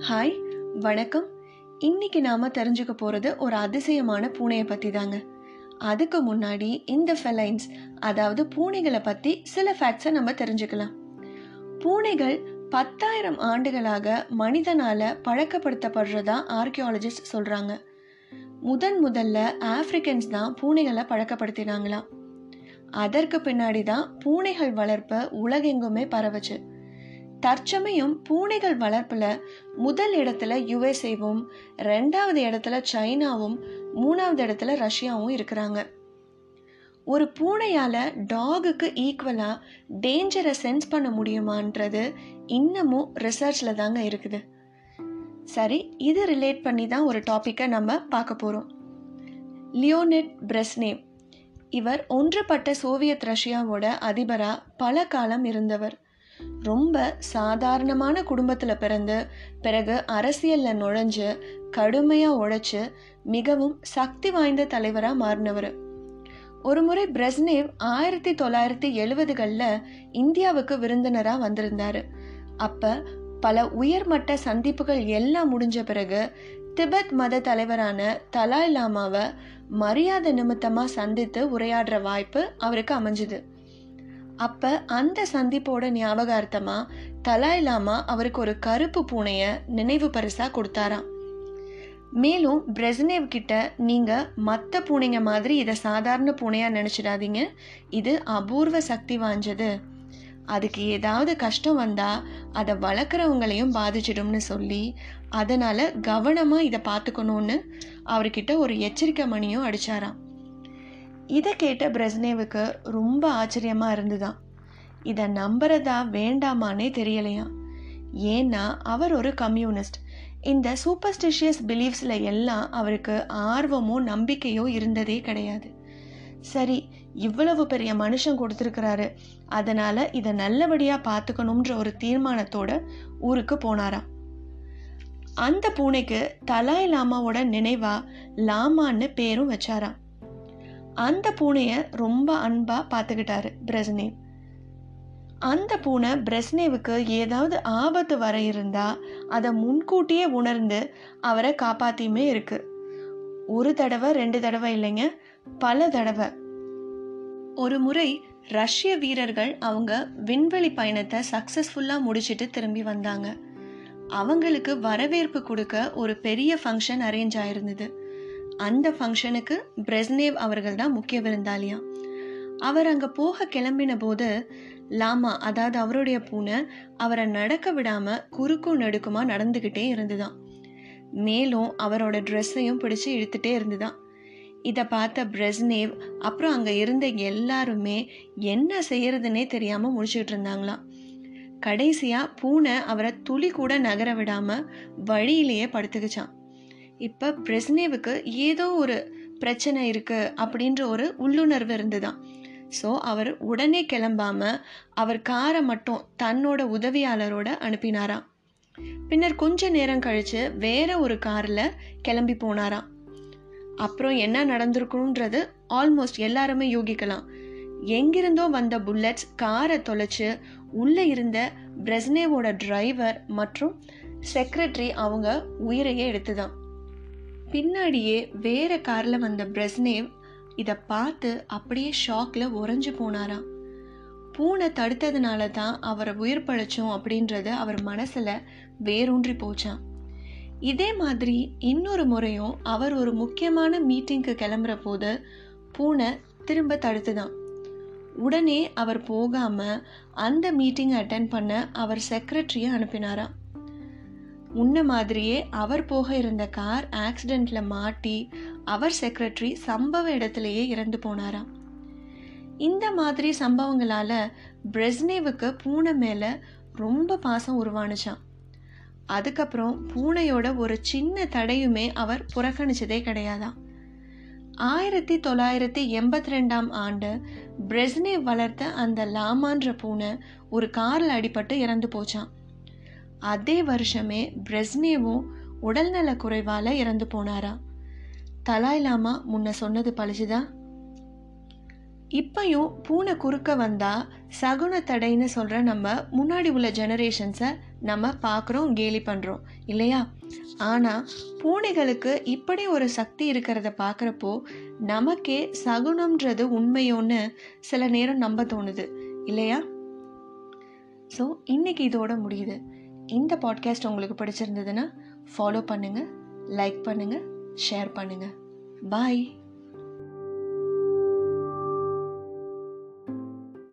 Hi வணக்கம். இன்னைக்கு நாம தெரிஞ்சுக்க போறது ஒரு அதிசயமான பூனையை பத்தி தாங்க அதுக்கு முன்னாடி இந்த ஃபெலைன்ஸ் அதாவது பூனைகளை பத்தி சில ஃபேக்ட்ஸை நம்ம தெரிஞ்சுக்கலாம். பூனைகள் பத்தாயிரம் ஆண்டுகளாக மனிதனால பழக்கப்படுத்தப்படுறதா ஆர்கியாலஜிஸ்ட் சொல்றாங்க. முதன் முதல்ல ஆப்பிரிக்கன்ஸ் தான் பூனைகளை பழக்கப்படுத்தினாங்களாம். அதற்கு பின்னாடி தான் பூனைகள் வளர்ப்ப உலகெங்குமே பரவச்சு. தற்சமயம் பூனைகள் வளர்ப்பில் முதல் இடத்துல யுஎஸ்ஏவும் ரெண்டாவது இடத்துல சைனாவும் மூணாவது இடத்துல ரஷ்யாவும் இருக்கிறாங்க. ஒரு பூனையால் டாகுக்கு ஈக்குவலாக டேஞ்சரை சென்ஸ் பண்ண முடியுமான்றது இன்னமும் ரிசர்ச்சில் தாங்க இருக்குது. சரி இது ரிலேட் பண்ணி தான் ஒரு டாப்பிக்கை நம்ம பார்க்க போகிறோம் லியோனெட் பிரெஸ்னேவ் இவர் ஒன்றுபட்ட சோவியத் ரஷ்யாவோட அதிபராக பல காலம் இருந்தவர். ரொம்ப சாதாரணமான குடும்பத்தில் பிறந்து பிறகு அரசியலில் நுழைஞ்சு கடுமையாக உழைச்சி மிகவும் சக்தி வாய்ந்த தலைவராக மாறினவர். ஒரு முறை ஆயிரத்தி தொள்ளாயிரத்தி எழுபதுகளில் இந்தியாவுக்கு விருந்தினராக வந்திருந்தார். அப்போ பல உயர்மட்ட சந்திப்புகள் எல்லாம் முடிஞ்ச பிறகு திபெத் மத தலைவரான தலாய் லாமாவை மரியாதை நிமித்தமாக சந்தித்து உரையாடுற வாய்ப்பு அவருக்கு அமைஞ்சுது. அப்ப அந்த சந்திப்போட ஞாபகார்த்தமா தலாய் லாமா அவருக்கு ஒரு கருப்பு பூனைய நினைவு பரிசா கொடுத்தாராம். மேலும் பிரெஸ்னேவ் கிட்ட நீங்க மற்ற பூனைங்க மாதிரி இதை சாதாரண பூனையா நினைச்சிடாதீங்க. இது அபூர்வ சக்தி வாஞ்சது அதுக்கு ஏதாவது கஷ்டம் வந்தா அதை வளர்க்குறவங்களையும் பாதிச்சிடும்னு சொல்லி அதனால கவனமா இதை பார்த்துக்கணும்னு அவர்கிட்ட ஒரு எச்சரிக்கை மணியும் அடிச்சாராம். இதை கேட்ட பிரஸ்னேவுக்கு ரொம்ப ஆச்சரியமாக இருந்துதான். இதை நம்புறதா வேண்டாமானே தெரியலையாம் ஏன்னா அவர் ஒரு கம்யூனிஸ்ட். இந்த சூப்பர்ஸ்டிஷியஸ் பிலீஃப்ஸில் எல்லாம் அவருக்கு ஆர்வமோ நம்பிக்கையோ இருந்ததே கிடையாது. சரி இவ்வளவு பெரிய மனுஷன் கொடுத்துருக்கிறாரு. அதனால இதை நல்லபடியாக பார்த்துக்கணுன்ற ஒரு தீர்மானத்தோட ஊருக்கு போனாராம். அந்த பூனைக்கு தலாய் லாமாவோட நினைவா லாமான்னு பேரும் வச்சாராம். அந்த பூனையை ரொம்ப அன்பாக பார்த்துக்கிட்டாரு பிரஸ்னேவ் அந்த பூனை பிரஸ்னேவுக்கு ஏதாவது ஆபத்து வர இருந்தா அதை முன்கூட்டியே உணர்ந்து அவரை காப்பாத்தியுமே இருக்கு. ஒரு தடவை ரெண்டு தடவை இல்லைங்க பல தடவை. ஒரு முறை ரஷ்ய வீரர்கள் அவங்க விண்வெளி பயணத்தை சக்சஸ்ஃபுல்லாக முடிச்சிட்டு திரும்பி வந்தாங்க. அவங்களுக்கு வரவேற்பு கொடுக்க ஒரு பெரிய ஃபங்க்ஷன் அரேஞ்ச் ஆயிருந்தது. அந்த ஃபங்க்ஷனுக்கு பிரெஸ்னேவ் அவர்கள் தான் முக்கிய விருந்தாளியா. அவர் அங்கே போக கிளம்பின போது லாமா அதாவது அவருடைய பூனை அவரை நடக்க விடாமல் குறுக்கும் நடுக்குமா நடந்துக்கிட்டே இருந்துதான். மேலும் அவரோட ட்ரெஸ்ஸையும் பிடிச்சி இழுத்துட்டே இருந்துதான். இதை பார்த்த பிரெஸ்னேவ் அப்புறம் அங்கே இருந்த எல்லாருமே என்ன செய்யறதுன்னே தெரியாமல் முடிச்சுக்கிட்டு இருந்தாங்களாம். கடைசியாக பூனை அவரை துளி கூட நகர விடாமல் வழியிலேயே படுத்துக்கிச்சான் இப்போ பிரெஸ்னேவுக்கு ஏதோ ஒரு பிரச்சனை இருக்குது அப்படின்ற ஒரு உள்ளுணர்வு இருந்துதான். ஸோ அவர் உடனே கிளம்பாம அவர் காரை மட்டும் தன்னோட உதவியாளரோட அனுப்பினாராம். பின்னர் கொஞ்ச நேரம் கழித்து வேற ஒரு காரில் கிளம்பி போனாராம். அப்புறம் என்ன நடந்திருக்குன்றது ஆல்மோஸ்ட் எல்லாருமே யோகிக்கலாம். எங்கிருந்தோ வந்த புல்லட்ஸ் காரை தொலைச்சு உள்ளே இருந்த பிரெஸ்னேவோட டிரைவர் மற்றும் செக்ரட்டரி அவங்க உயிரையே எடுத்துதான். பின்னாடியே வேற கார்ல வந்த பிரஸ்னேவ் இதை பார்த்து அப்படியே ஷாக்ல உறைஞ்சு போனாராம். பூனை தடுத்ததுனால தான் அவரை உயிர் பழைச்சோம் அப்படின்றது அவர் மனசுல வேரூன்றி போச்சான் இதே மாதிரி இன்னொரு முறையும் அவர் ஒரு முக்கியமான மீட்டிங்க்கு கிளம்புற போது பூனை திரும்ப தடுத்துதான். உடனே அவர் போகாம அந்த மீட்டிங் அட்டன் பண்ண அவர் செக்ரட்டரியை அனுப்பினாராம். முன்ன மாதிரியே அவர் போக இருந்த கார் ஆக்சிடெண்ட்ல மாட்டி அவர் செக்ரட்டரி சம்பவ இடத்திலேயே இறந்து போனாராம். இந்த மாதிரி சம்பவங்களால பிரெஸ்னேவுக்கு பூனை மேல ரொம்ப பாசம் உருவானுச்சான் அதுக்கப்புறம் பூனையோட ஒரு சின்ன தடையுமே அவர் புறக்கணிச்சதே கிடையாதான் ஆயிரத்தி தொள்ளாயிரத்தி எண்பத்தி ரெண்டாம் ஆண்டு பிரெஸ்னேவ் வளர்த்த அந்த லாமான்ற பூனை ஒரு காரில் அடிபட்டு இறந்து போச்சான் அதே வருஷமே பிரெஸ்னேவும் உடல்நல குறைவால இறந்து போனாரா? தலாய் லாமா முன்ன சொன்னது பழிச்சுதா? இப்பையும் பூனை குறுக்க வந்தால் சகுன தடைன்னு சொல்கிற நம்ம முன்னாடி உள்ள ஜெனரேஷன்ஸை நம்ம பார்க்குறோம் கேலி பண்ணுறோம் இல்லையா? ஆனால் பூனைகளுக்கு இப்படி ஒரு சக்தி இருக்கிறத பார்க்குறப்போ நமக்கே சகுனம்ன்றது உண்மையோன்னு சில நேரம் நம்ப தோணுது இல்லையா? ஸோ இன்றைக்கி இதோட முடியுது. இந்த பாட்காஸ்ட் உங்களுக்கு பிடிச்சிருந்ததுன்னா ஃபாலோ பண்ணுங்கள் லைக் பண்ணுங்கள் ஷேர் பண்ணுங்கள் பாய்